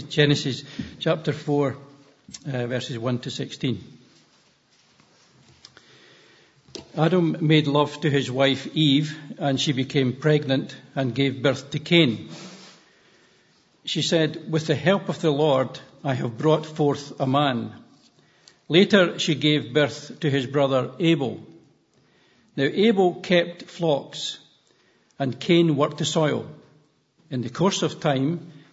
Genesis chapter 4, uh, verses 1 to 16. Adam made love to his wife Eve, and she became pregnant and gave birth to Cain. She said, With the help of the Lord, I have brought forth a man. Later, she gave birth to his brother Abel. Now, Abel kept flocks, and Cain worked the soil. In the course of time,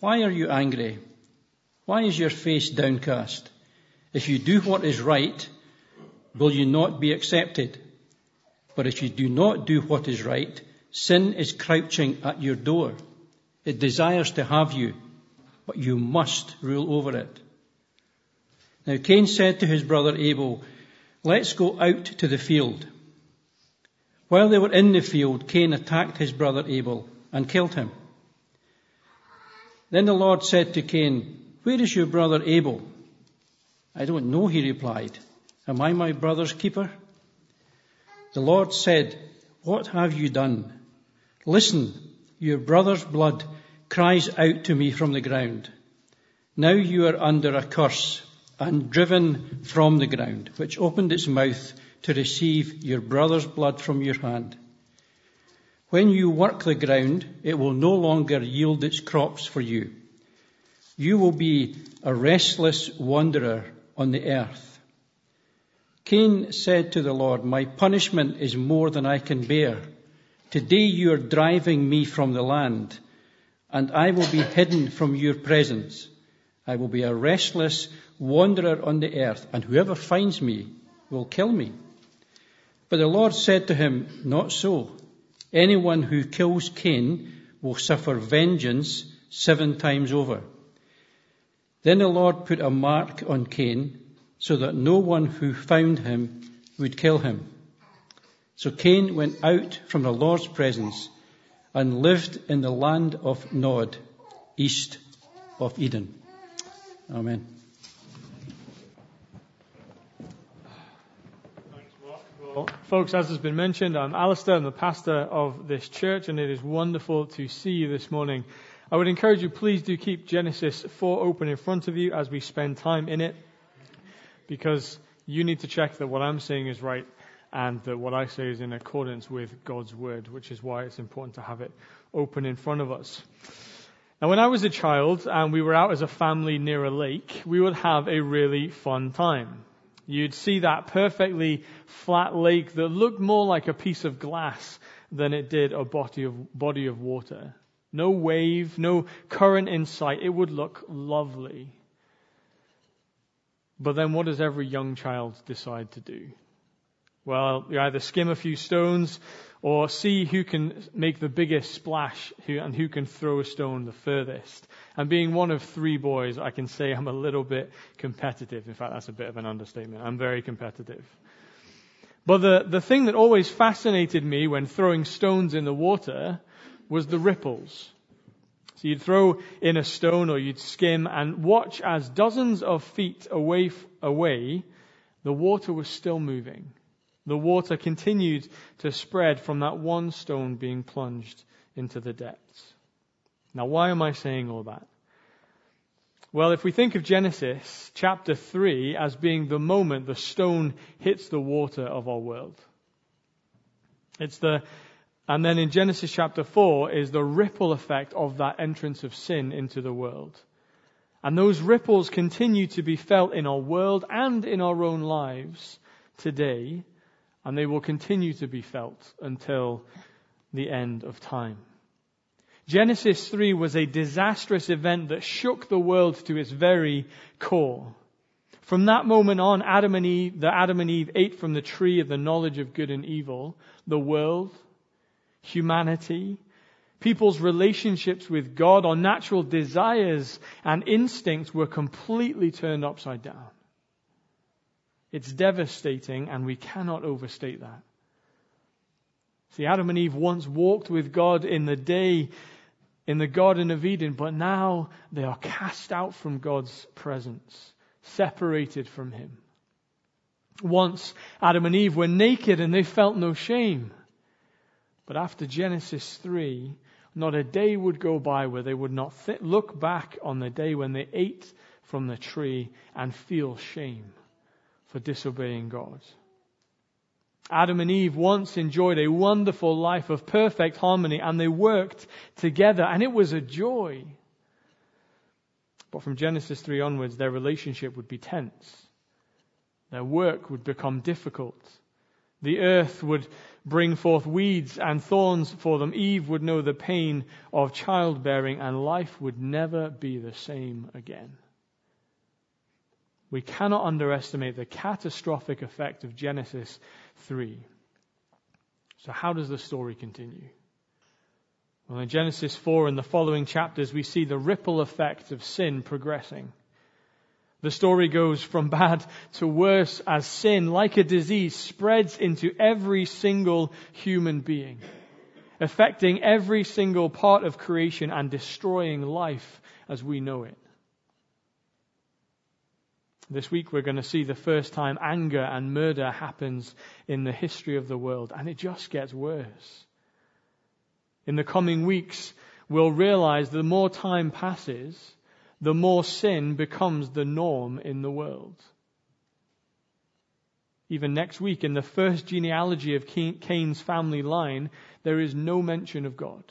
why are you angry? Why is your face downcast? If you do what is right, will you not be accepted? But if you do not do what is right, sin is crouching at your door. It desires to have you, but you must rule over it. Now Cain said to his brother Abel, Let's go out to the field. While they were in the field, Cain attacked his brother Abel and killed him. Then the Lord said to Cain, Where is your brother Abel? I don't know, he replied. Am I my brother's keeper? The Lord said, What have you done? Listen, your brother's blood cries out to me from the ground. Now you are under a curse and driven from the ground, which opened its mouth to receive your brother's blood from your hand. When you work the ground, it will no longer yield its crops for you. You will be a restless wanderer on the earth. Cain said to the Lord, My punishment is more than I can bear. Today you are driving me from the land, and I will be hidden from your presence. I will be a restless wanderer on the earth, and whoever finds me will kill me. But the Lord said to him, Not so. Anyone who kills Cain will suffer vengeance seven times over. Then the Lord put a mark on Cain so that no one who found him would kill him. So Cain went out from the Lord's presence and lived in the land of Nod, east of Eden. Amen. Well, folks, as has been mentioned, I'm Alistair. I'm the pastor of this church, and it is wonderful to see you this morning. I would encourage you, please do keep Genesis 4 open in front of you as we spend time in it, because you need to check that what I'm saying is right and that what I say is in accordance with God's word, which is why it's important to have it open in front of us. Now, when I was a child and we were out as a family near a lake, we would have a really fun time. You'd see that perfectly flat lake that looked more like a piece of glass than it did a body of, body of water. No wave, no current in sight. It would look lovely. But then what does every young child decide to do? Well, you either skim a few stones or see who can make the biggest splash and who can throw a stone the furthest. And being one of three boys, I can say I'm a little bit competitive. In fact, that's a bit of an understatement. I'm very competitive. But the, the thing that always fascinated me when throwing stones in the water was the ripples. So you'd throw in a stone or you'd skim and watch as dozens of feet away, away, the water was still moving. The water continued to spread from that one stone being plunged into the depths. Now, why am I saying all that? Well, if we think of Genesis chapter 3 as being the moment the stone hits the water of our world, it's the, and then in Genesis chapter 4 is the ripple effect of that entrance of sin into the world. And those ripples continue to be felt in our world and in our own lives today, and they will continue to be felt until the end of time. Genesis 3 was a disastrous event that shook the world to its very core. From that moment on, Adam and Eve, the Adam and Eve ate from the tree of the knowledge of good and evil. The world, humanity, People's relationships with God our natural desires and instincts were completely turned upside down. It's devastating and we cannot overstate that. See, Adam and Eve once walked with God in the day in the Garden of Eden, but now they are cast out from God's presence, separated from Him. Once Adam and Eve were naked and they felt no shame. But after Genesis 3, not a day would go by where they would not th- look back on the day when they ate from the tree and feel shame for disobeying God. Adam and Eve once enjoyed a wonderful life of perfect harmony and they worked together and it was a joy. But from Genesis 3 onwards, their relationship would be tense. Their work would become difficult. The earth would bring forth weeds and thorns for them. Eve would know the pain of childbearing, and life would never be the same again. We cannot underestimate the catastrophic effect of Genesis 3. So, how does the story continue? Well, in Genesis 4 and the following chapters, we see the ripple effect of sin progressing. The story goes from bad to worse as sin, like a disease, spreads into every single human being, affecting every single part of creation and destroying life as we know it. This week we're going to see the first time anger and murder happens in the history of the world, and it just gets worse. In the coming weeks, we'll realize the more time passes, the more sin becomes the norm in the world. Even next week, in the first genealogy of Cain's family line, there is no mention of God.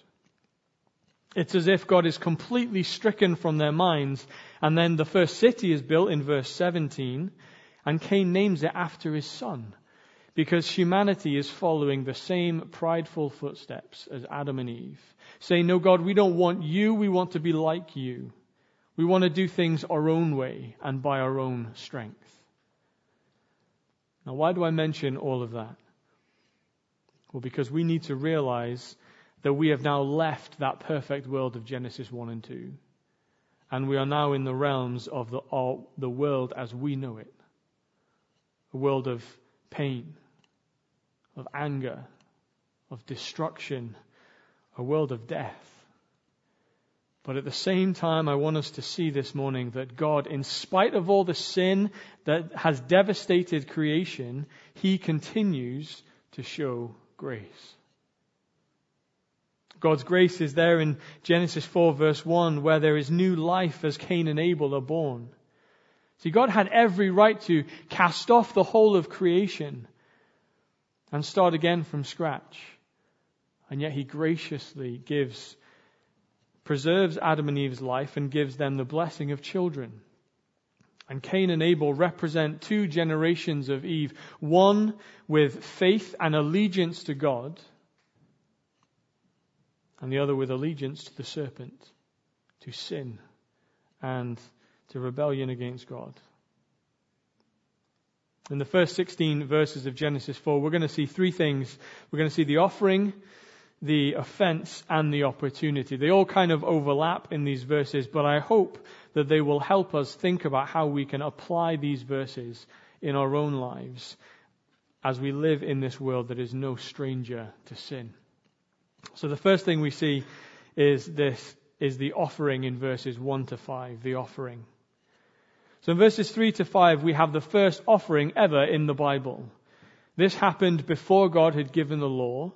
It's as if God is completely stricken from their minds. And then the first city is built in verse 17, and Cain names it after his son, because humanity is following the same prideful footsteps as Adam and Eve, saying, No, God, we don't want you, we want to be like you. We want to do things our own way and by our own strength. Now, why do I mention all of that? Well, because we need to realize that we have now left that perfect world of Genesis 1 and 2. And we are now in the realms of the, the world as we know it. A world of pain, of anger, of destruction, a world of death. But at the same time, I want us to see this morning that God, in spite of all the sin that has devastated creation, He continues to show grace. God's grace is there in Genesis 4 verse 1 where there is new life as Cain and Abel are born. See, God had every right to cast off the whole of creation and start again from scratch. And yet he graciously gives preserves Adam and Eve's life and gives them the blessing of children. And Cain and Abel represent two generations of Eve, one with faith and allegiance to God, and the other with allegiance to the serpent, to sin, and to rebellion against God. In the first 16 verses of Genesis 4, we're going to see three things. We're going to see the offering, the offense and the opportunity. They all kind of overlap in these verses, but I hope that they will help us think about how we can apply these verses in our own lives as we live in this world that is no stranger to sin. So the first thing we see is this is the offering in verses 1 to 5, the offering. So in verses 3 to 5 we have the first offering ever in the Bible. This happened before God had given the law.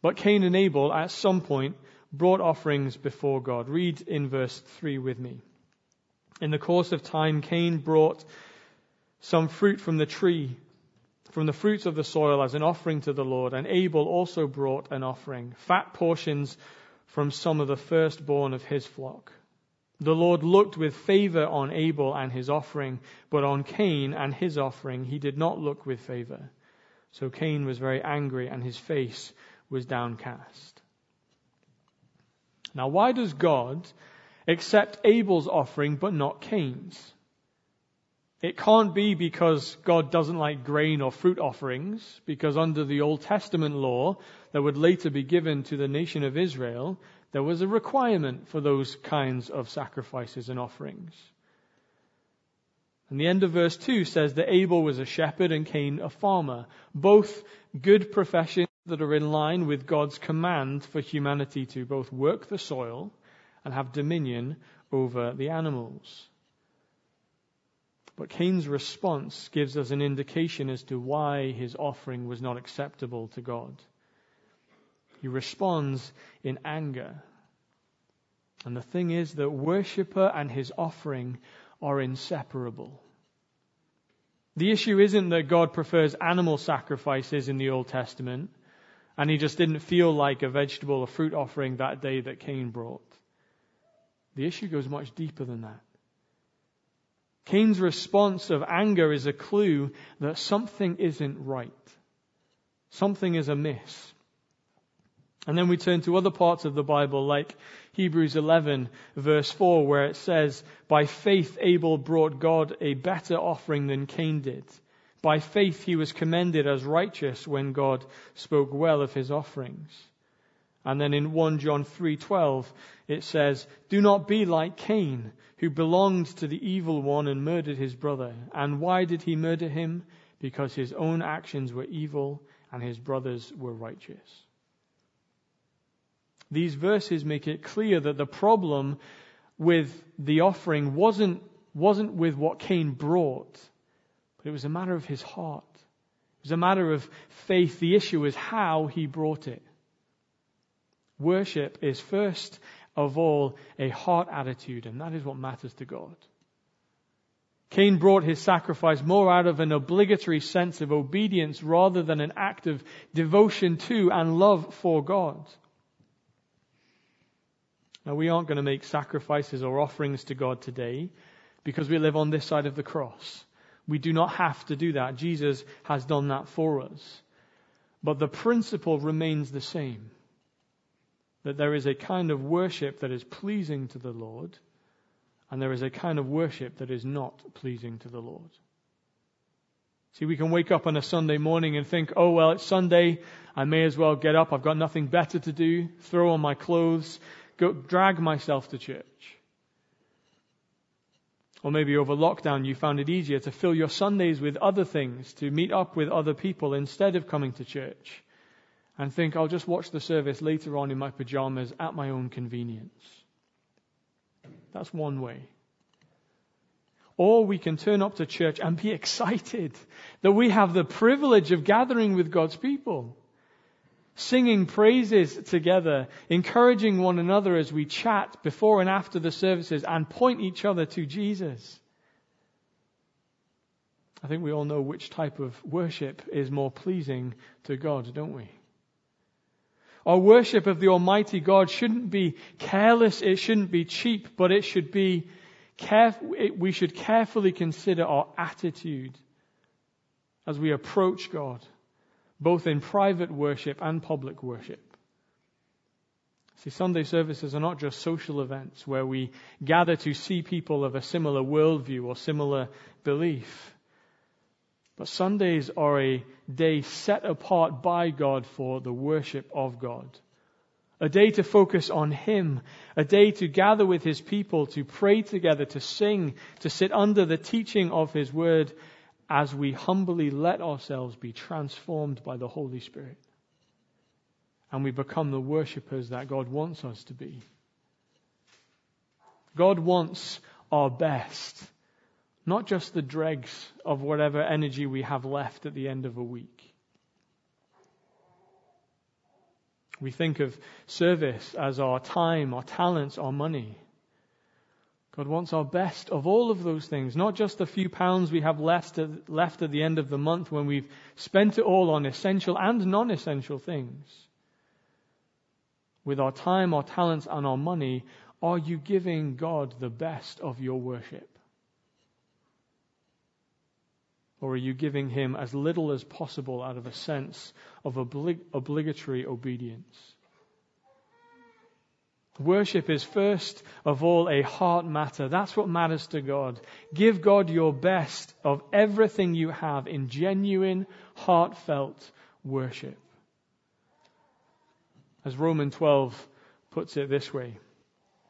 But Cain and Abel at some point brought offerings before God. Read in verse 3 with me. In the course of time, Cain brought some fruit from the tree, from the fruits of the soil as an offering to the Lord, and Abel also brought an offering, fat portions from some of the firstborn of his flock. The Lord looked with favor on Abel and his offering, but on Cain and his offering he did not look with favor. So Cain was very angry, and his face was downcast. Now, why does God accept Abel's offering but not Cain's? It can't be because God doesn't like grain or fruit offerings, because under the Old Testament law that would later be given to the nation of Israel, there was a requirement for those kinds of sacrifices and offerings. And the end of verse 2 says that Abel was a shepherd and Cain a farmer, both good professions that are in line with God's command for humanity to both work the soil and have dominion over the animals. But Cain's response gives us an indication as to why his offering was not acceptable to God. He responds in anger. And the thing is that worshipper and his offering are inseparable. The issue isn't that God prefers animal sacrifices in the Old Testament, and he just didn't feel like a vegetable or fruit offering that day that Cain brought. The issue goes much deeper than that. Cain's response of anger is a clue that something isn't right. Something is amiss. And then we turn to other parts of the Bible, like Hebrews 11, verse 4, where it says, By faith Abel brought God a better offering than Cain did. By faith he was commended as righteous when God spoke well of his offerings. And then in 1 John 3:12 it says, "Do not be like Cain, who belonged to the evil one and murdered his brother. And why did he murder him? Because his own actions were evil and his brothers were righteous." These verses make it clear that the problem with the offering wasn't, wasn't with what Cain brought, but it was a matter of his heart. It was a matter of faith. The issue is how he brought it. Worship is first of all a heart attitude, and that is what matters to God. Cain brought his sacrifice more out of an obligatory sense of obedience rather than an act of devotion to and love for God. Now, we aren't going to make sacrifices or offerings to God today because we live on this side of the cross. We do not have to do that. Jesus has done that for us. But the principle remains the same that there is a kind of worship that is pleasing to the Lord, and there is a kind of worship that is not pleasing to the Lord. See, we can wake up on a Sunday morning and think, oh, well, it's Sunday. I may as well get up. I've got nothing better to do. Throw on my clothes, go drag myself to church. Or maybe over lockdown you found it easier to fill your Sundays with other things, to meet up with other people instead of coming to church. And think, I'll just watch the service later on in my pajamas at my own convenience. That's one way. Or we can turn up to church and be excited that we have the privilege of gathering with God's people singing praises together, encouraging one another as we chat before and after the services and point each other to Jesus. I think we all know which type of worship is more pleasing to God, don't we? Our worship of the Almighty God shouldn't be careless, it shouldn't be cheap, but it should be caref- we should carefully consider our attitude as we approach God both in private worship and public worship. See, Sunday services are not just social events where we gather to see people of a similar worldview or similar belief. But Sundays are a day set apart by God for the worship of God. A day to focus on Him. A day to gather with His people, to pray together, to sing, to sit under the teaching of His Word, as we humbly let ourselves be transformed by the Holy Spirit. And we become the worshippers that God wants us to be. God wants our best, not just the dregs of whatever energy we have left at the end of a week. We think of service as our time, our talents, our money. God wants our best of all of those things, not just the few pounds we have left at, left at the end of the month when we've spent it all on essential and non essential things. With our time, our talents, and our money, are you giving God the best of your worship? Or are you giving Him as little as possible out of a sense of oblig- obligatory obedience? Worship is first of all a heart matter. That's what matters to God. Give God your best of everything you have in genuine, heartfelt worship. As Romans 12 puts it this way.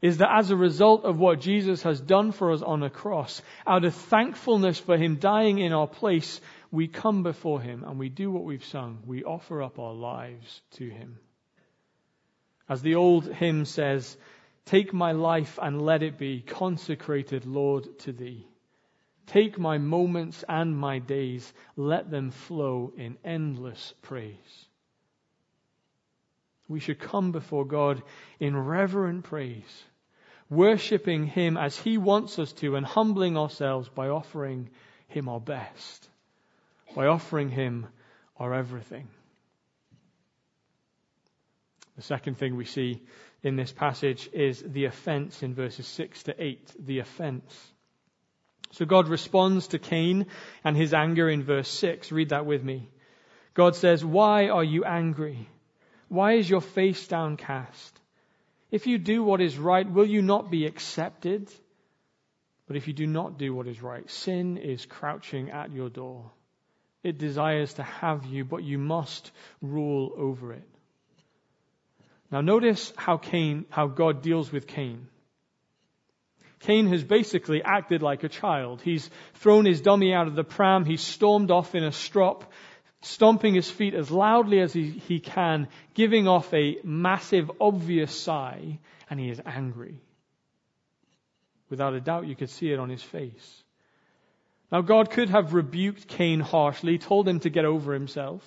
is that as a result of what Jesus has done for us on the cross, out of thankfulness for him dying in our place, we come before him and we do what we've sung. We offer up our lives to him. As the old hymn says, Take my life and let it be consecrated, Lord, to thee. Take my moments and my days, let them flow in endless praise. We should come before God in reverent praise, worshipping Him as He wants us to, and humbling ourselves by offering Him our best, by offering Him our everything. The second thing we see in this passage is the offense in verses 6 to 8. The offense. So God responds to Cain and his anger in verse 6. Read that with me. God says, Why are you angry? Why is your face downcast? If you do what is right, will you not be accepted? But if you do not do what is right, sin is crouching at your door. It desires to have you, but you must rule over it. Now notice how Cain, how God deals with Cain. Cain has basically acted like a child. He's thrown his dummy out of the pram. He's stormed off in a strop, stomping his feet as loudly as he, he can, giving off a massive, obvious sigh, and he is angry. Without a doubt, you could see it on his face. Now, God could have rebuked Cain harshly, told him to get over himself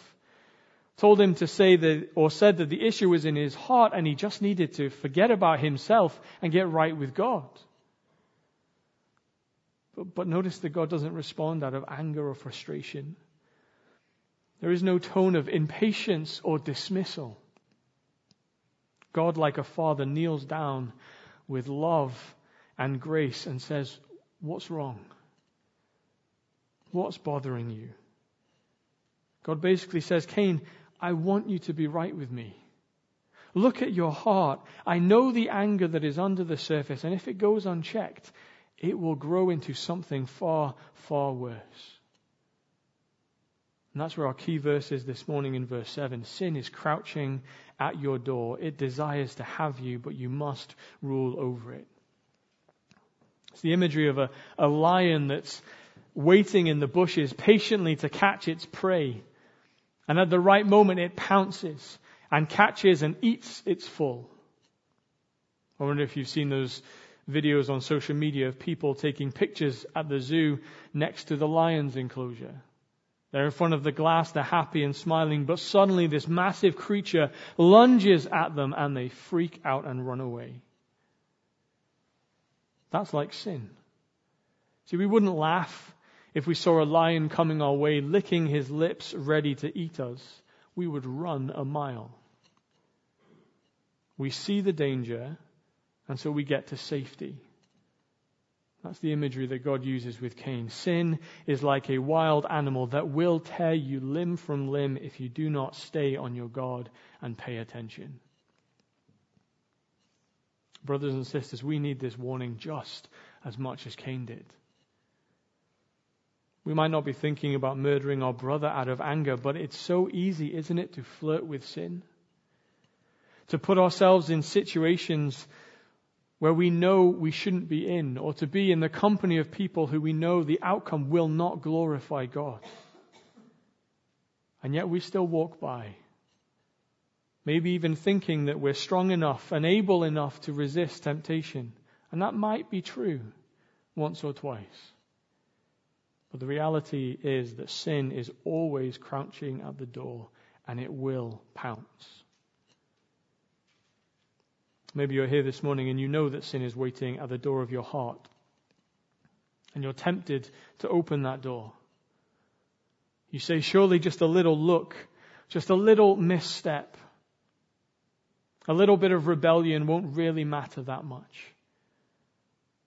told him to say that, or said that the issue was in his heart and he just needed to forget about himself and get right with God. But, but notice that God doesn't respond out of anger or frustration. There is no tone of impatience or dismissal. God, like a father, kneels down with love and grace and says, What's wrong? What's bothering you? God basically says, Cain, I want you to be right with me. Look at your heart. I know the anger that is under the surface, and if it goes unchecked, it will grow into something far, far worse. And that's where our key verse is this morning in verse 7. Sin is crouching at your door. It desires to have you, but you must rule over it. It's the imagery of a, a lion that's waiting in the bushes patiently to catch its prey. And at the right moment, it pounces and catches and eats its full. I wonder if you've seen those videos on social media of people taking pictures at the zoo next to the lion's enclosure. They're in front of the glass, they're happy and smiling, but suddenly this massive creature lunges at them and they freak out and run away. That's like sin. See, we wouldn't laugh if we saw a lion coming our way, licking his lips, ready to eat us, we would run a mile. We see the danger, and so we get to safety. That's the imagery that God uses with Cain. Sin is like a wild animal that will tear you limb from limb if you do not stay on your guard and pay attention. Brothers and sisters, we need this warning just as much as Cain did. We might not be thinking about murdering our brother out of anger, but it's so easy, isn't it, to flirt with sin? To put ourselves in situations where we know we shouldn't be in, or to be in the company of people who we know the outcome will not glorify God. And yet we still walk by. Maybe even thinking that we're strong enough and able enough to resist temptation. And that might be true once or twice. But the reality is that sin is always crouching at the door and it will pounce. Maybe you're here this morning and you know that sin is waiting at the door of your heart. And you're tempted to open that door. You say, surely just a little look, just a little misstep. A little bit of rebellion won't really matter that much.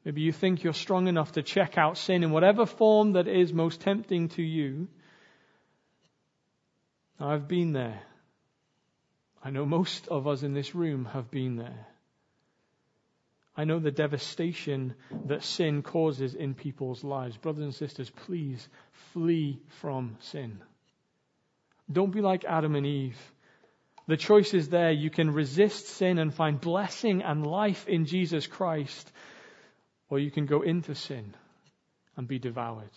Maybe you think you're strong enough to check out sin in whatever form that is most tempting to you. I've been there. I know most of us in this room have been there. I know the devastation that sin causes in people's lives. Brothers and sisters, please flee from sin. Don't be like Adam and Eve. The choice is there. You can resist sin and find blessing and life in Jesus Christ, or you can go into sin and be devoured.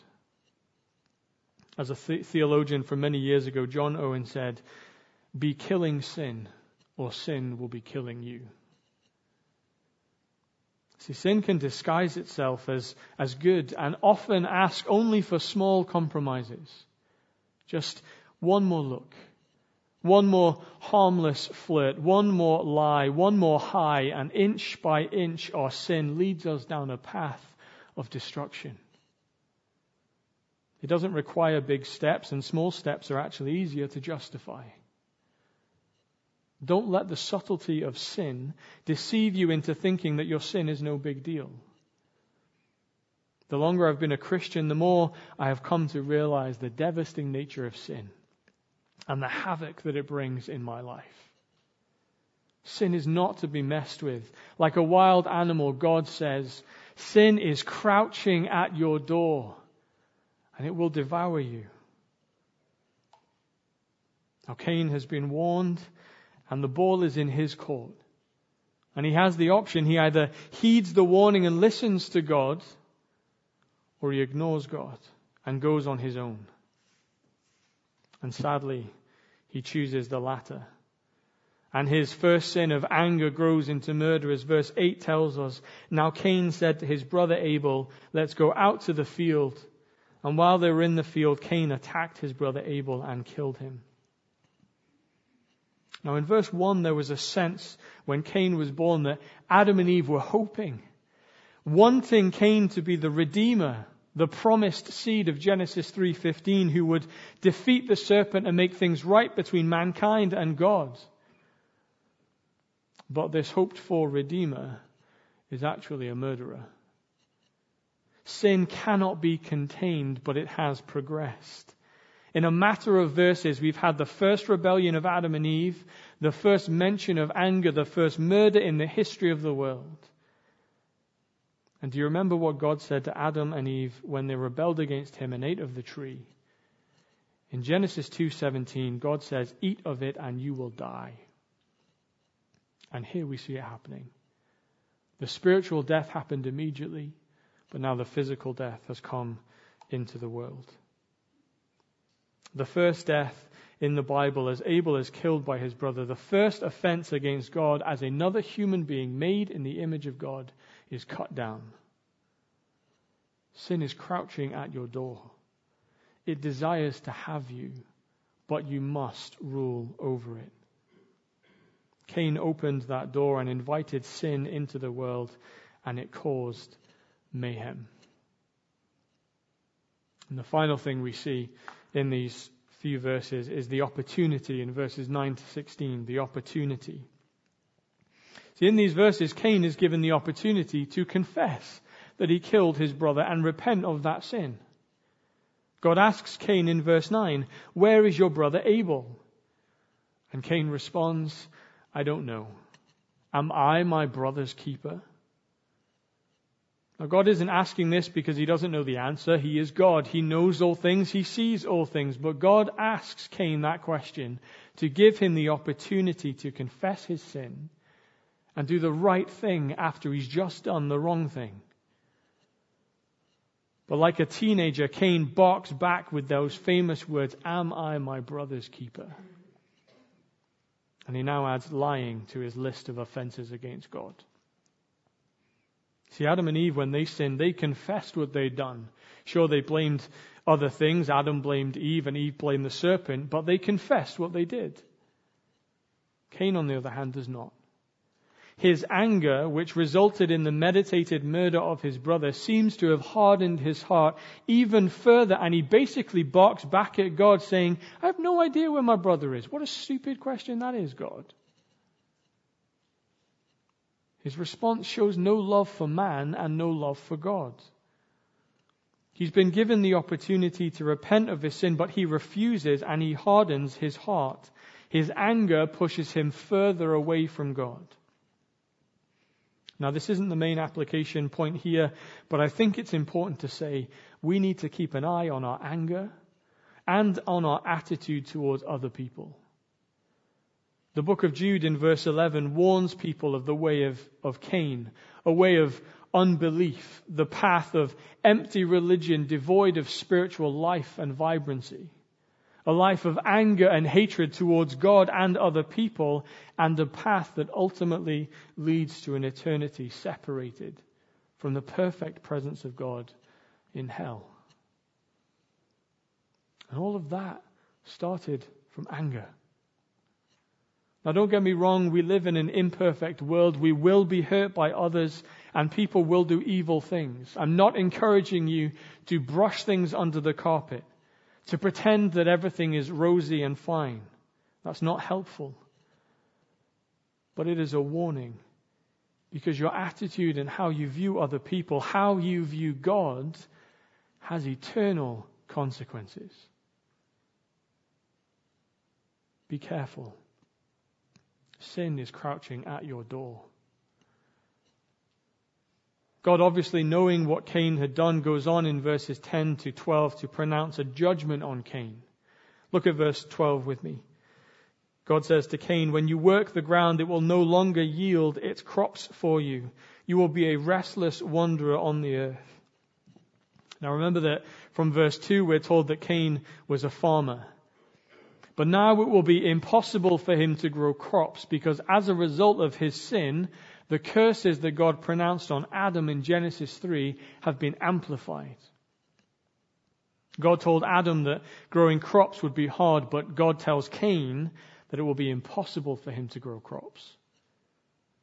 As a the- theologian from many years ago, John Owen said, Be killing sin, or sin will be killing you. See, sin can disguise itself as, as good and often ask only for small compromises. Just one more look, one more harmless flirt, one more lie, one more high, and inch by inch our sin leads us down a path of destruction. It doesn't require big steps, and small steps are actually easier to justify. Don't let the subtlety of sin deceive you into thinking that your sin is no big deal. The longer I've been a Christian, the more I have come to realize the devastating nature of sin and the havoc that it brings in my life. Sin is not to be messed with. Like a wild animal, God says, sin is crouching at your door and it will devour you. Now, Cain has been warned and the ball is in his court. And he has the option. He either heeds the warning and listens to God, or he ignores God and goes on his own. And sadly, he chooses the latter. And his first sin of anger grows into murder, as verse 8 tells us. Now Cain said to his brother Abel, Let's go out to the field. And while they were in the field, Cain attacked his brother Abel and killed him. Now, in verse 1, there was a sense when Cain was born that Adam and Eve were hoping, wanting Cain to be the redeemer, the promised seed of Genesis 3:15 who would defeat the serpent and make things right between mankind and God. But this hoped for redeemer is actually a murderer. Sin cannot be contained, but it has progressed. In a matter of verses, we've had the first rebellion of Adam and Eve, the first mention of anger, the first murder in the history of the world. And do you remember what God said to Adam and Eve when they rebelled against him and ate of the tree? In Genesis 2:17, God says, "Eat of it and you will die." And here we see it happening. The spiritual death happened immediately, but now the physical death has come into the world. The first death in the Bible as Abel is killed by his brother, the first offense against God as another human being made in the image of God is cut down. Sin is crouching at your door. It desires to have you, but you must rule over it. Cain opened that door and invited sin into the world, and it caused mayhem. And the final thing we see in these few verses is the opportunity in verses 9 to 16, the opportunity. See, in these verses, Cain is given the opportunity to confess that he killed his brother and repent of that sin. God asks Cain in verse 9, Where is your brother Abel? And Cain responds, I don't know. Am I my brother's keeper? Now, God isn't asking this because He doesn't know the answer. He is God. He knows all things. He sees all things. But God asks Cain that question to give him the opportunity to confess his sin and do the right thing after he's just done the wrong thing. But like a teenager, Cain barks back with those famous words, Am I my brother's keeper? And he now adds lying to his list of offenses against God. See, Adam and Eve, when they sinned, they confessed what they'd done. Sure, they blamed other things. Adam blamed Eve and Eve blamed the serpent, but they confessed what they did. Cain, on the other hand, does not. His anger, which resulted in the meditated murder of his brother, seems to have hardened his heart even further, and he basically barks back at God, saying, I have no idea where my brother is. What a stupid question that is, God. His response shows no love for man and no love for God. He's been given the opportunity to repent of his sin, but he refuses and he hardens his heart. His anger pushes him further away from God. Now, this isn't the main application point here, but I think it's important to say we need to keep an eye on our anger and on our attitude towards other people. The book of Jude in verse 11 warns people of the way of, of Cain, a way of unbelief, the path of empty religion devoid of spiritual life and vibrancy, a life of anger and hatred towards God and other people, and a path that ultimately leads to an eternity separated from the perfect presence of God in hell. And all of that started from anger. Now, don't get me wrong, we live in an imperfect world. We will be hurt by others, and people will do evil things. I'm not encouraging you to brush things under the carpet, to pretend that everything is rosy and fine. That's not helpful. But it is a warning because your attitude and how you view other people, how you view God, has eternal consequences. Be careful. Sin is crouching at your door. God, obviously knowing what Cain had done, goes on in verses 10 to 12 to pronounce a judgment on Cain. Look at verse 12 with me. God says to Cain, When you work the ground, it will no longer yield its crops for you. You will be a restless wanderer on the earth. Now remember that from verse 2, we're told that Cain was a farmer. But now it will be impossible for him to grow crops because as a result of his sin, the curses that God pronounced on Adam in Genesis 3 have been amplified. God told Adam that growing crops would be hard, but God tells Cain that it will be impossible for him to grow crops.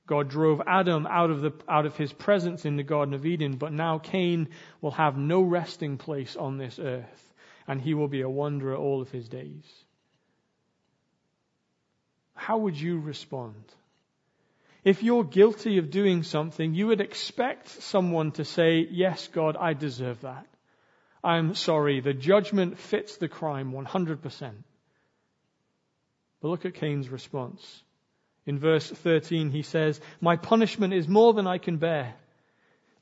God drove Adam out of, the, out of his presence in the Garden of Eden, but now Cain will have no resting place on this earth, and he will be a wanderer all of his days how would you respond? If you're guilty of doing something, you would expect someone to say, Yes, God, I deserve that. I'm sorry. The judgment fits the crime 100%. But look at Cain's response. In verse 13, he says, My punishment is more than I can bear.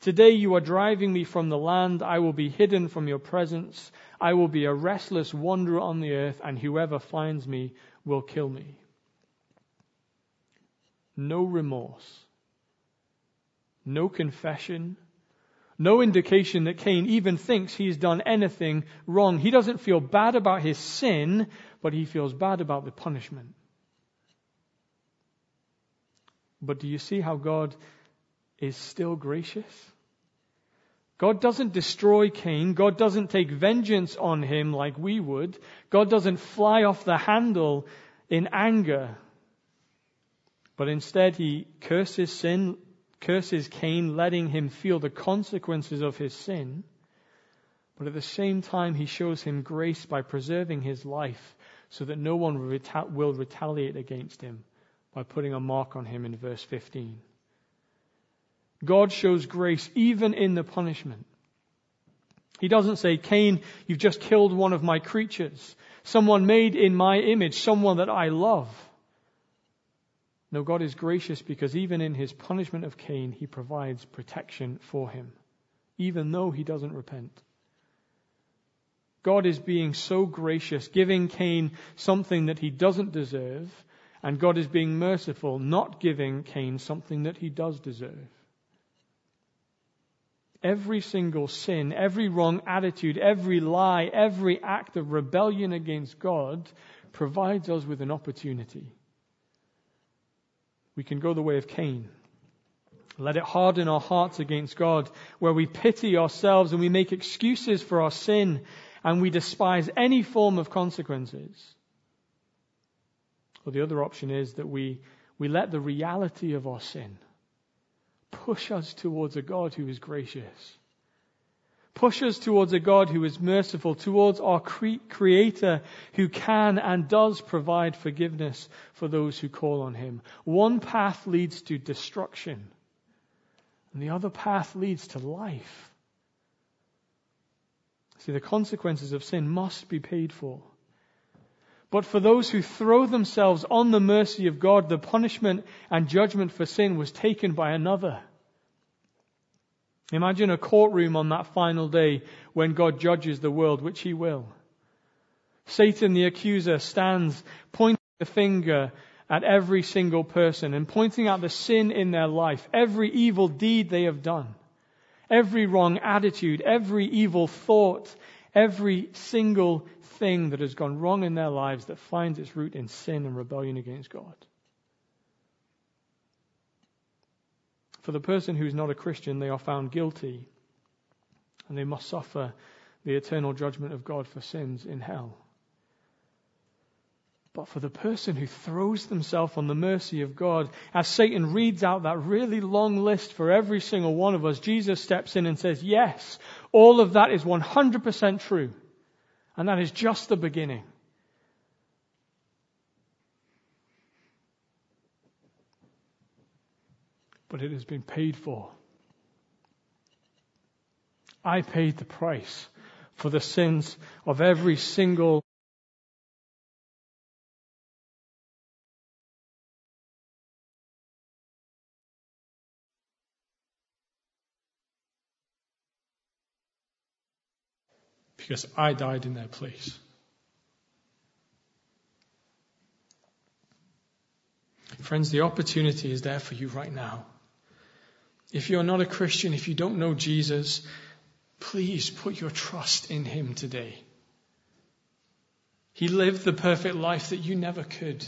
Today you are driving me from the land. I will be hidden from your presence. I will be a restless wanderer on the earth, and whoever finds me will kill me no remorse, no confession, no indication that Cain even thinks he's done anything wrong. He doesn't feel bad about his sin, but he feels bad about the punishment. But do you see how God is still gracious? God doesn't destroy Cain. God doesn't take vengeance on him like we would. God doesn't fly off the handle in anger. But instead, he curses sin, curses Cain, letting him feel the consequences of his sin. But at the same time, he shows him grace by preserving his life so that no one will retaliate against him by putting a mark on him in verse 15. God shows grace even in the punishment. He doesn't say, Cain, you've just killed one of my creatures, someone made in my image, someone that I love. No, God is gracious because even in his punishment of Cain, he provides protection for him, even though he doesn't repent. God is being so gracious, giving Cain something that he doesn't deserve, and God is being merciful, not giving Cain something that he does deserve. Every single sin, every wrong attitude, every lie, every act of rebellion against God provides us with an opportunity we can go the way of Cain. Let it harden our hearts against God, where we pity ourselves and we make excuses for our sin and we despise any form of consequences. Or the other option is that we, we let the reality of our sin push us towards a God who is gracious Push us towards a God who is merciful, towards our cre- Creator who can and does provide forgiveness for those who call on Him. One path leads to destruction, And the other path leads to life. See, the consequences of sin must be paid for. But for those who throw themselves on the mercy of God, the punishment and judgment for sin was taken by another. Imagine a courtroom on that final day when God judges the world, which he will. Satan, the accuser, stands pointing the finger at every single person and pointing out the sin in their life, every evil deed they have done, every wrong attitude, every evil thought, every single thing that has gone wrong in their lives that finds its root in sin and rebellion against God. For the person who is not a Christian, they are found guilty and they must suffer the eternal judgment of God for sins in hell. But for the person who throws themselves on the mercy of God, as Satan reads out that really long list for every single one of us, Jesus steps in and says, Yes, all of that is 100% true. And that is just the beginning. But it has been paid for. I paid the price for the sins of every single because I died in their place. Friends, the opportunity is there for you right now. If you're not a Christian, if you don't know Jesus, please put your trust in Him today. He lived the perfect life that you never could.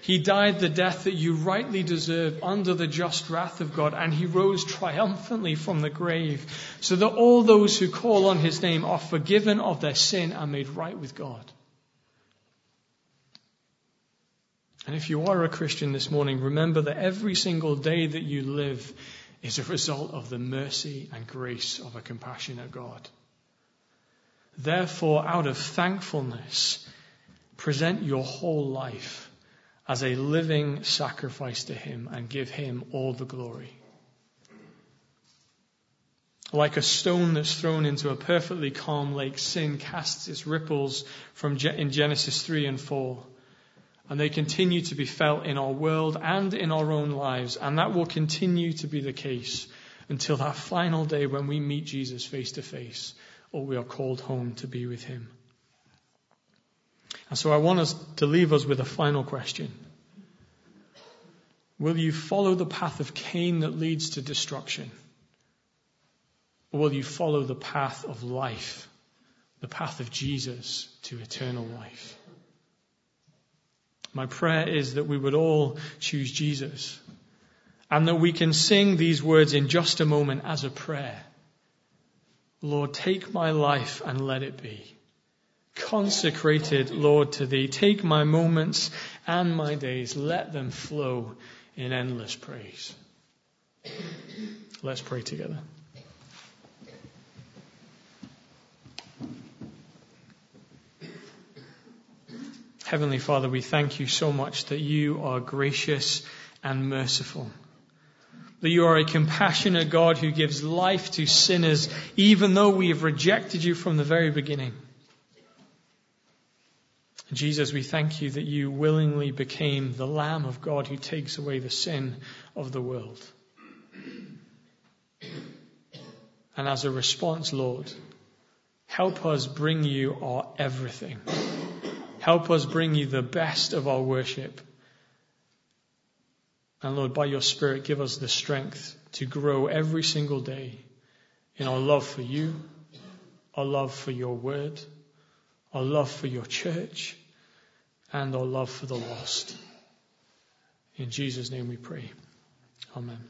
He died the death that you rightly deserve under the just wrath of God, and he rose triumphantly from the grave, so that all those who call on his name are forgiven of their sin and made right with God. And if you are a Christian this morning, remember that every single day that you live is a result of the mercy and grace of a compassionate God. Therefore, out of thankfulness, present your whole life as a living sacrifice to Him and give Him all the glory. Like a stone that's thrown into a perfectly calm lake, sin casts its ripples from in Genesis 3 and 4. And they continue to be felt in our world and in our own lives. And that will continue to be the case until that final day when we meet Jesus face to face or we are called home to be with Him. And so I want us to leave us with a final question. Will you follow the path of Cain that leads to destruction? Or will you follow the path of life, the path of Jesus to eternal life? My prayer is that we would all choose Jesus and that we can sing these words in just a moment as a prayer. Lord, take my life and let it be consecrated, Lord, to Thee. Take my moments and my days, let them flow in endless praise. Let's pray together. Heavenly Father, we thank you so much that you are gracious and merciful. That you are a compassionate God who gives life to sinners even though we have rejected you from the very beginning. Jesus, we thank you that you willingly became the Lamb of God who takes away the sin of the world. And as a response, Lord, help us bring you our everything. Help us bring you the best of our worship. And Lord, by your Spirit, give us the strength to grow every single day in our love for you, our love for your word, our love for your church, and our love for the lost. In Jesus' name we pray. Amen.